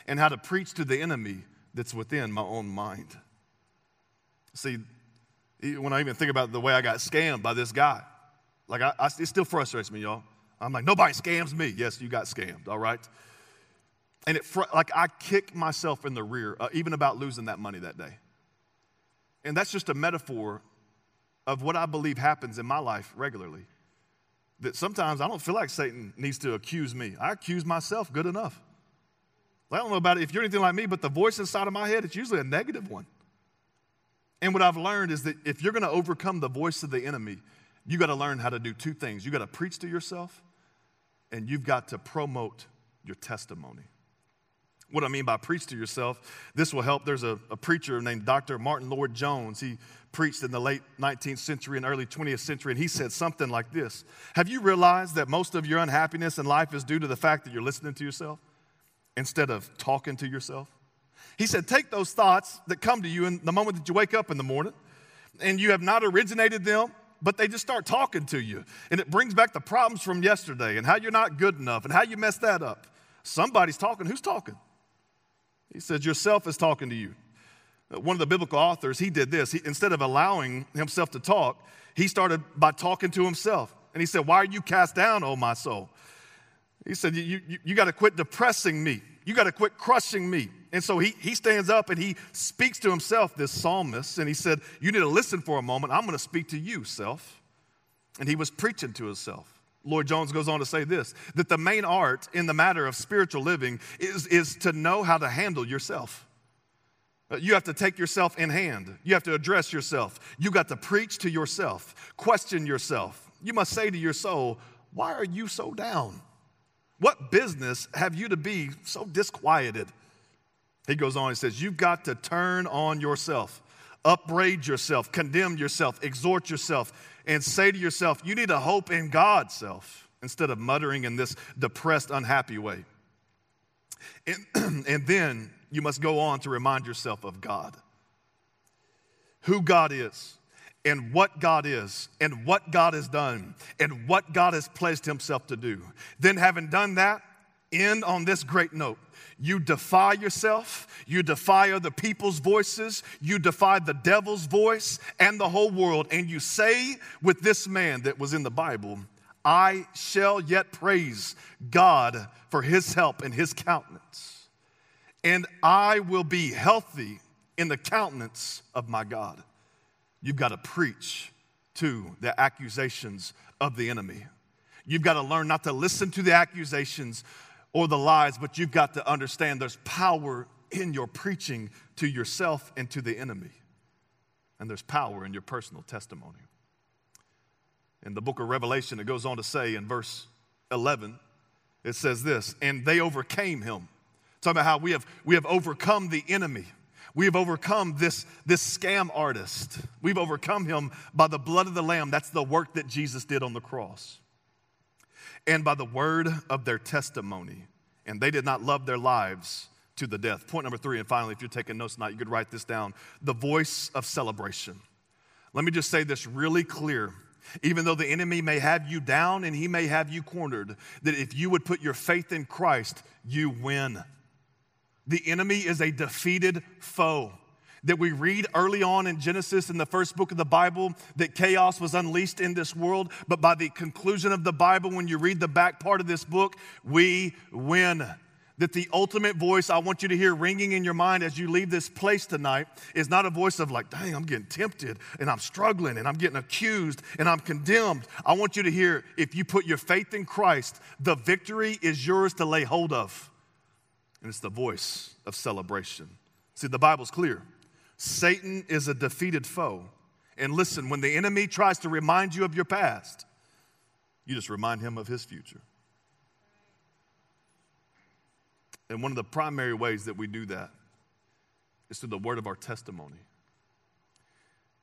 and how to preach to the enemy that's within my own mind. See, when I even think about the way I got scammed by this guy, like I, I, it still frustrates me, y'all. I'm like, nobody scams me. Yes, you got scammed, all right? And it, like, I kick myself in the rear, uh, even about losing that money that day. And that's just a metaphor of what I believe happens in my life regularly. That sometimes I don't feel like Satan needs to accuse me. I accuse myself good enough. I don't know about it if you're anything like me, but the voice inside of my head, it's usually a negative one. And what I've learned is that if you're going to overcome the voice of the enemy, you got to learn how to do two things. You got to preach to yourself, and you've got to promote your testimony. What I mean by preach to yourself, this will help. There's a, a preacher named Dr. Martyn Lloyd-Jones. He preached in the late 19th century and early 20th century, and he said something like this Have you realized that most of your unhappiness in life is due to the fact that you're listening to yourself instead of talking to yourself? He said, Take those thoughts that come to you in the moment that you wake up in the morning, and you have not originated them, but they just start talking to you. And it brings back the problems from yesterday and how you're not good enough and how you messed that up. Somebody's talking. Who's talking? He says, Yourself is talking to you. Uh, one of the biblical authors, he did this. He, instead of allowing himself to talk, he started by talking to himself. And he said, Why are you cast down, O my soul? He said, You, you, you got to quit depressing me. You got to quit crushing me. And so he, he stands up and he speaks to himself, this psalmist, and he said, You need to listen for a moment. I'm going to speak to you, self. And he was preaching to himself. Lloyd-Jones goes on to say this that the main art in the matter of spiritual living is, is to know how to handle yourself. Uh, you have to take yourself in hand. You have to address yourself. You got to preach to yourself, question yourself. You must say to your soul, Why are you so down? What business have you to be so disquieted? He goes on, he says, You've got to turn on yourself, upbraid yourself, condemn yourself, exhort yourself and say to yourself, you need to hope in God, self, instead of muttering in this depressed, unhappy way. And, and then you must go on to remind yourself of God, who God is, and what God is, and what God has done, and what God has pledged Himself to do. Then, having done that, end on this great note you defy yourself, you defy other people's voices, you defy the devil's voice and the whole world, and you say with this man that was in the Bible, I shall yet praise God for his help and his countenance, and I will be healthy in the countenance of my God. You've got to preach to the accusations of the enemy. You've got to learn not to listen to the accusations or the lies, but you've got to understand there's power in your preaching to yourself and to the enemy. And there's power in your personal testimony. In the book of Revelation, it goes on to say in verse 11, it says this, and they overcame him. Talking about how we have, we have overcome the enemy. We have overcome this, this scam artist. We've overcome him by the blood of the Lamb. That's the work that Jesus did on the cross and by the word of their testimony. And they did not love their lives to the death. Point number three, and finally, if you're taking notes tonight, you could write this down the voice of celebration. Let me just say this really clear. Even though the enemy may have you down and he may have you cornered, that if you would put your faith in Christ, you win. The enemy is a defeated foe that we read early on in Genesis in the first book of the Bible that chaos was unleashed in this world. But by the conclusion of the Bible, when you read the back part of this book, we win. That the ultimate voice I want you to hear ringing in your mind as you leave this place tonight is not a voice of, like, dang, I'm getting tempted and I'm struggling and I'm getting accused and I'm condemned. I want you to hear, if you put your faith in Christ, the victory is yours to lay hold of. And it's the voice of celebration. See, the Bible's clear. Satan is a defeated foe. And listen, when the enemy tries to remind you of your past, you just remind him of his future. And one of the primary ways that we do that is through the word of our testimony.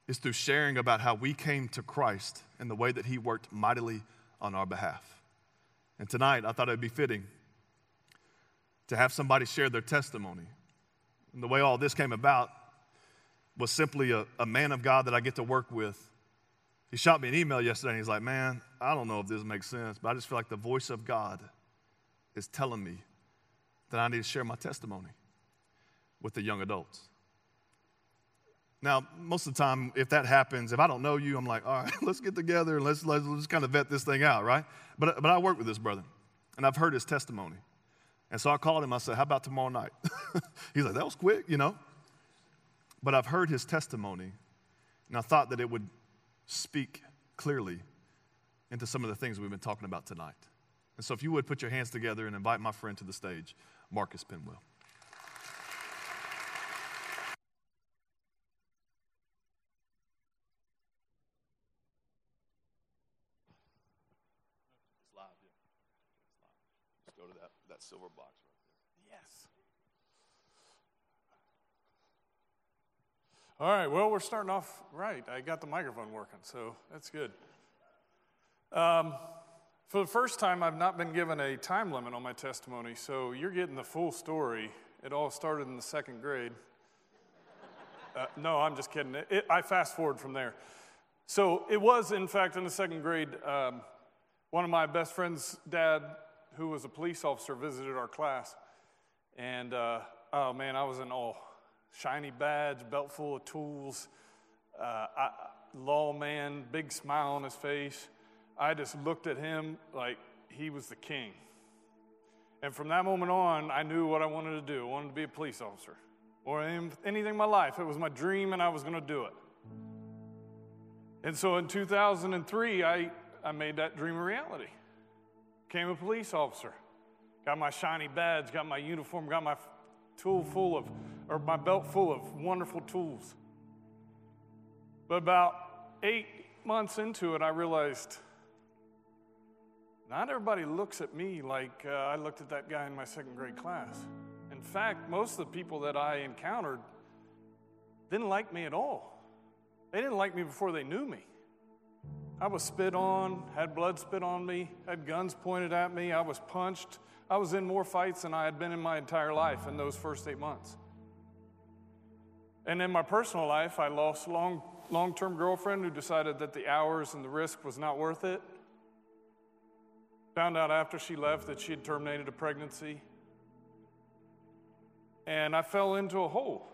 It's through sharing about how we came to Christ and the way that he worked mightily on our behalf. And tonight, I thought it would be fitting to have somebody share their testimony. And the way all this came about was simply a, a man of God that I get to work with. He shot me an email yesterday and he's like, Man, I don't know if this makes sense, but I just feel like the voice of God is telling me that I need to share my testimony with the young adults. Now, most of the time, if that happens, if I don't know you, I'm like, all right, let's get together and let's, let's, let's kind of vet this thing out, right? But, but I work with this brother, and I've heard his testimony. And so I called him. I said, How about tomorrow night? He's like, That was quick, you know. But I've heard his testimony, and I thought that it would speak clearly into some of the things we've been talking about tonight. And so, if you would put your hands together and invite my friend to the stage, Marcus Penwell. That silver box right there. Yes. All right, well, we're starting off right. I got the microphone working, so that's good. Um, for the first time, I've not been given a time limit on my testimony, so you're getting the full story. It all started in the second grade. Uh, no, I'm just kidding. It, it, I fast forward from there. So it was, in fact, in the second grade. Um, one of my best friend's dad who was a police officer, visited our class. And uh, oh man, I was in awe. Shiny badge, belt full of tools, uh, I, lawman, big smile on his face. I just looked at him like he was the king. And from that moment on, I knew what I wanted to do. I wanted to be a police officer or anything in my life. It was my dream, and I was going to do it. And so in 2003, I, I made that dream a reality. Became a police officer. Got my shiny badge, got my uniform, got my tool full of, or my belt full of wonderful tools. But about eight months into it, I realized not everybody looks at me like uh, I looked at that guy in my second grade class. In fact, most of the people that I encountered didn't like me at all. They didn't like me before they knew me. I was spit on, had blood spit on me, had guns pointed at me, I was punched. I was in more fights than I had been in my entire life in those first eight months. And in my personal life, I lost a long, long-term girlfriend who decided that the hours and the risk was not worth it. Found out after she left that she had terminated a pregnancy. And I fell into a hole.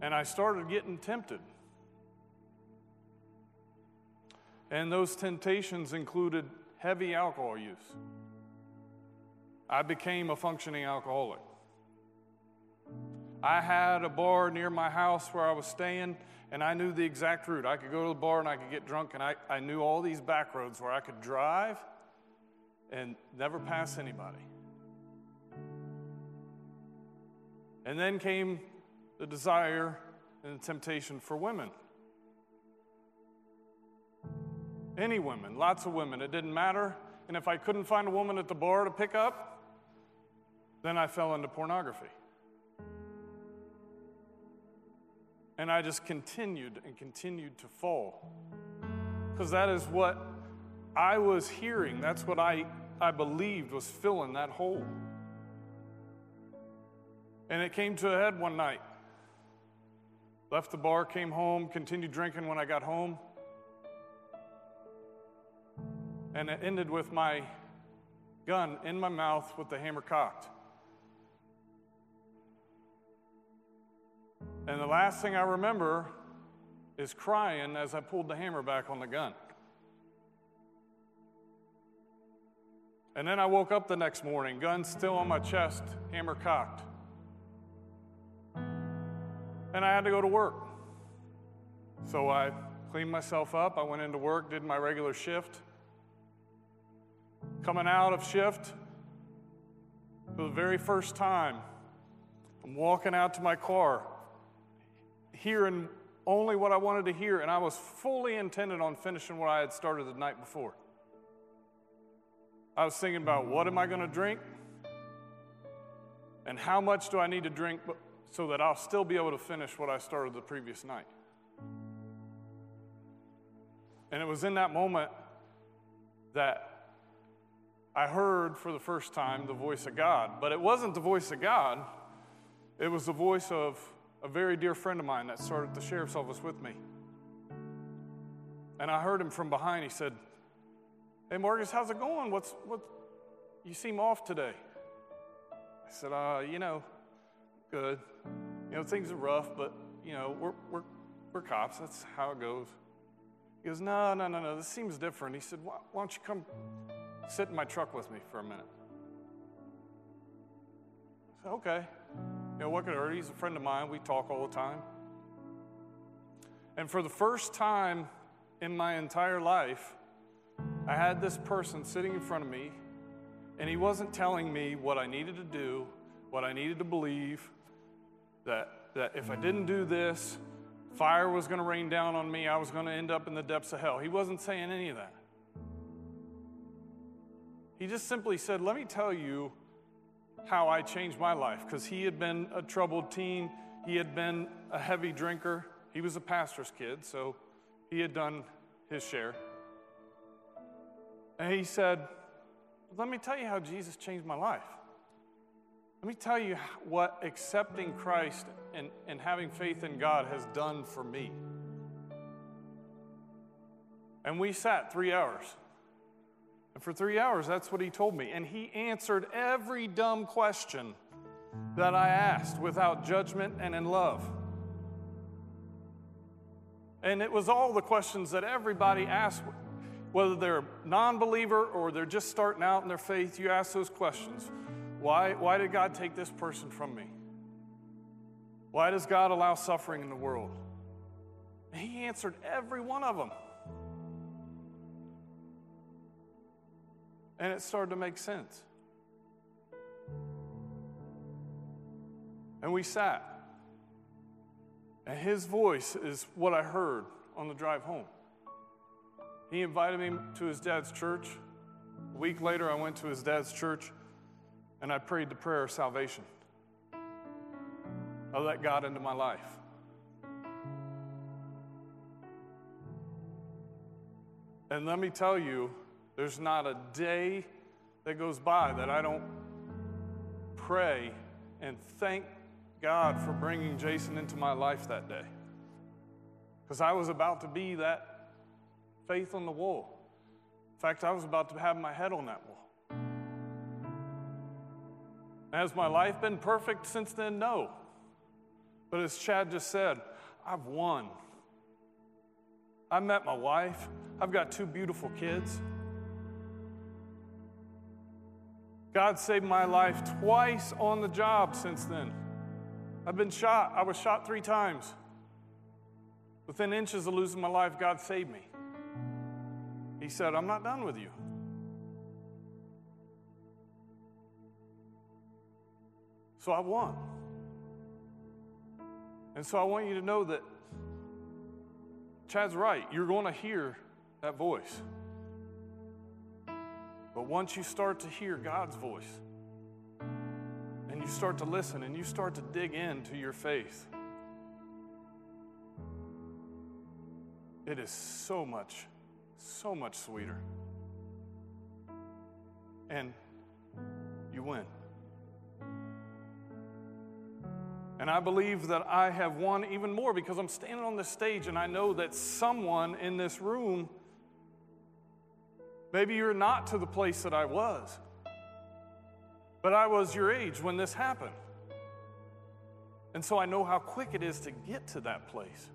And I started getting tempted. And those temptations included heavy alcohol use. I became a functioning alcoholic. I had a bar near my house where I was staying, and I knew the exact route. I could go to the bar and I could get drunk, and I, I knew all these back roads where I could drive and never pass anybody. And then came the desire and the temptation for women. Any women, lots of women, it didn't matter. And if I couldn't find a woman at the bar to pick up, then I fell into pornography. And I just continued and continued to fall. Because that is what I was hearing. That's what I, I believed was filling that hole. And it came to a head one night. Left the bar, came home, continued drinking when I got home. And it ended with my gun in my mouth with the hammer cocked. And the last thing I remember is crying as I pulled the hammer back on the gun. And then I woke up the next morning, gun still on my chest, hammer cocked. And I had to go to work. So I cleaned myself up, I went into work, did my regular shift coming out of shift for the very first time. I'm walking out to my car, hearing only what I wanted to hear, and I was fully intended on finishing what I had started the night before. I was thinking about what am I going to drink? And how much do I need to drink so that I'll still be able to finish what I started the previous night? And it was in that moment that I heard for the first time the voice of God. But it wasn't the voice of God, it was the voice of a very dear friend of mine that started the sheriff's office with me. And I heard him from behind. He said, Hey, Marcus, how's it going? What's, what, you seem off today. I said, uh, you know, good. You know, things are rough, but, you know, we're, we're, we're cops. That's how it goes. He goes, no, no, no, no, this seems different. He said, why, why don't you come sit in my truck with me for a minute. I said, okay. You know, what could hurt? He's a friend of mine. We talk all the time. And for the first time in my entire life, I had this person sitting in front of me, and he wasn't telling me what I needed to do, what I needed to believe, that, that if I didn't do this, fire was going to rain down on me, I was going to end up in the depths of hell. He wasn't saying any of that. He just simply said, Let me tell you how I changed my life. Because he had been a troubled teen, he had been a heavy drinker, he was a pastor's kid, so he had done his share. And he said, Let me tell you how Jesus changed my life. Let me tell you what accepting Christ and, and having faith in God has done for me. And we sat three hours. And for three hours, that's what he told me. And he answered every dumb question that I asked without judgment and in love. And it was all the questions that everybody asked, whether they're non believer or they're just starting out in their faith. You ask those questions why, why did God take this person from me? Why does God allow suffering in the world? He answered every one of them. And it started to make sense. And we sat. And his voice is what I heard on the drive home. He invited me to his dad's church. A week later, I went to his dad's church and I prayed the prayer of salvation. I let God into my life. And let me tell you, there's not a day that goes by that I don't pray and thank God for bringing Jason into my life that day. Because I was about to be that faith on the wall. In fact, I was about to have my head on that wall. Has my life been perfect since then? No. But as Chad just said, I've won. I met my wife. I've got two beautiful kids. God saved my life twice on the job since then. I've been shot. I was shot three times. Within inches of losing my life, God saved me. He said, I'm not done with you. So I won. And so I want you to know that Chad's right. You're going to hear that voice. But once you start to hear God's voice, and you start to listen and you start to dig into your faith, it is so much, so much sweeter. And you win. And I believe that I have won even more because I'm standing on this stage and I know that someone in this room, maybe you're not to the place that I was. But I was your age when this happened. And so I know how quick it is to get to that place.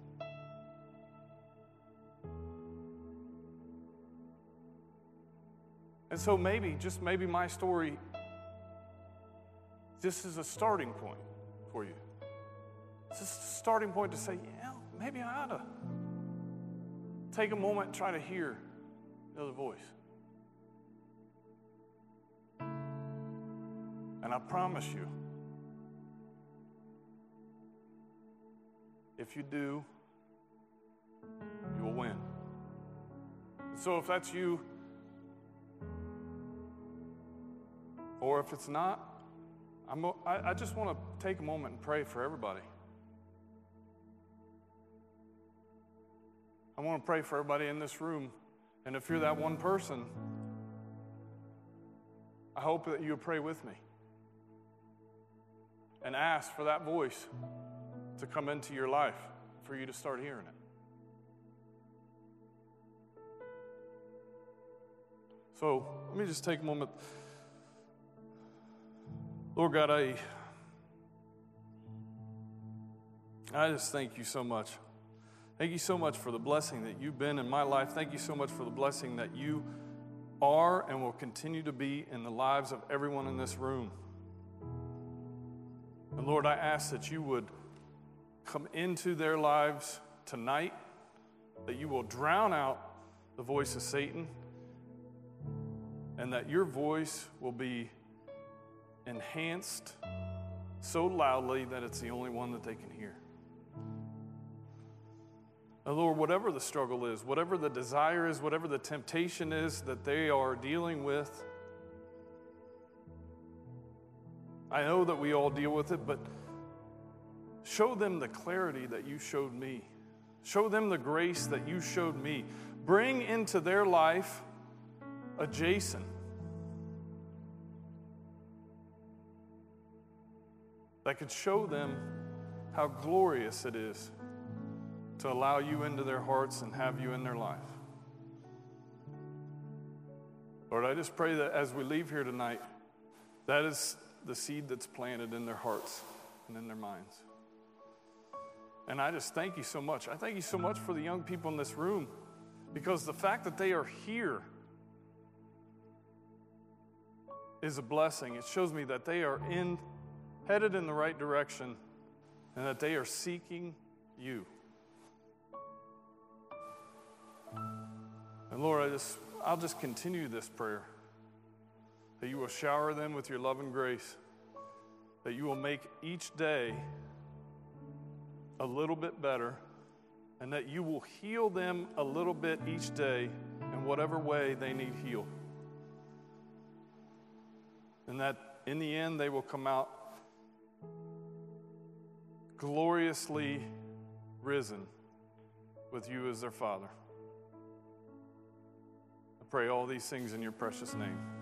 And so maybe, just maybe my story, this is a starting point for you. It's just a starting point to say, yeah, maybe I ought to take a moment and try to hear the other voice. And I promise you, if you do, you will win. So if that's you, or if it's not, I'm, I, I just want to take a moment and pray for everybody. I want to pray for everybody in this room. And if you're that one person, I hope that you pray with me and ask for that voice to come into your life for you to start hearing it. So let me just take a moment. Lord God, I, I just thank you so much. Thank you so much for the blessing that you've been in my life. Thank you so much for the blessing that you are and will continue to be in the lives of everyone in this room. And Lord, I ask that you would come into their lives tonight, that you will drown out the voice of Satan, and that your voice will be enhanced so loudly that it's the only one that they can hear. And Lord, whatever the struggle is, whatever the desire is, whatever the temptation is that they are dealing with, I know that we all deal with it, but show them the clarity that you showed me. Show them the grace that you showed me. Bring into their life a Jason. That could show them how glorious it is to allow you into their hearts and have you in their life. Lord, I just pray that as we leave here tonight, that is the seed that's planted in their hearts and in their minds. And I just thank you so much. I thank you so much for the young people in this room because the fact that they are here is a blessing. It shows me that they are in headed in the right direction and that they are seeking you. And Lord, I just, I'll just continue this prayer that you will shower them with your love and grace, that you will make each day a little bit better, and that you will heal them a little bit each day in whatever way they need healed. And that in the end, they will come out gloriously risen with you as their Father. I pray all these things in your precious name.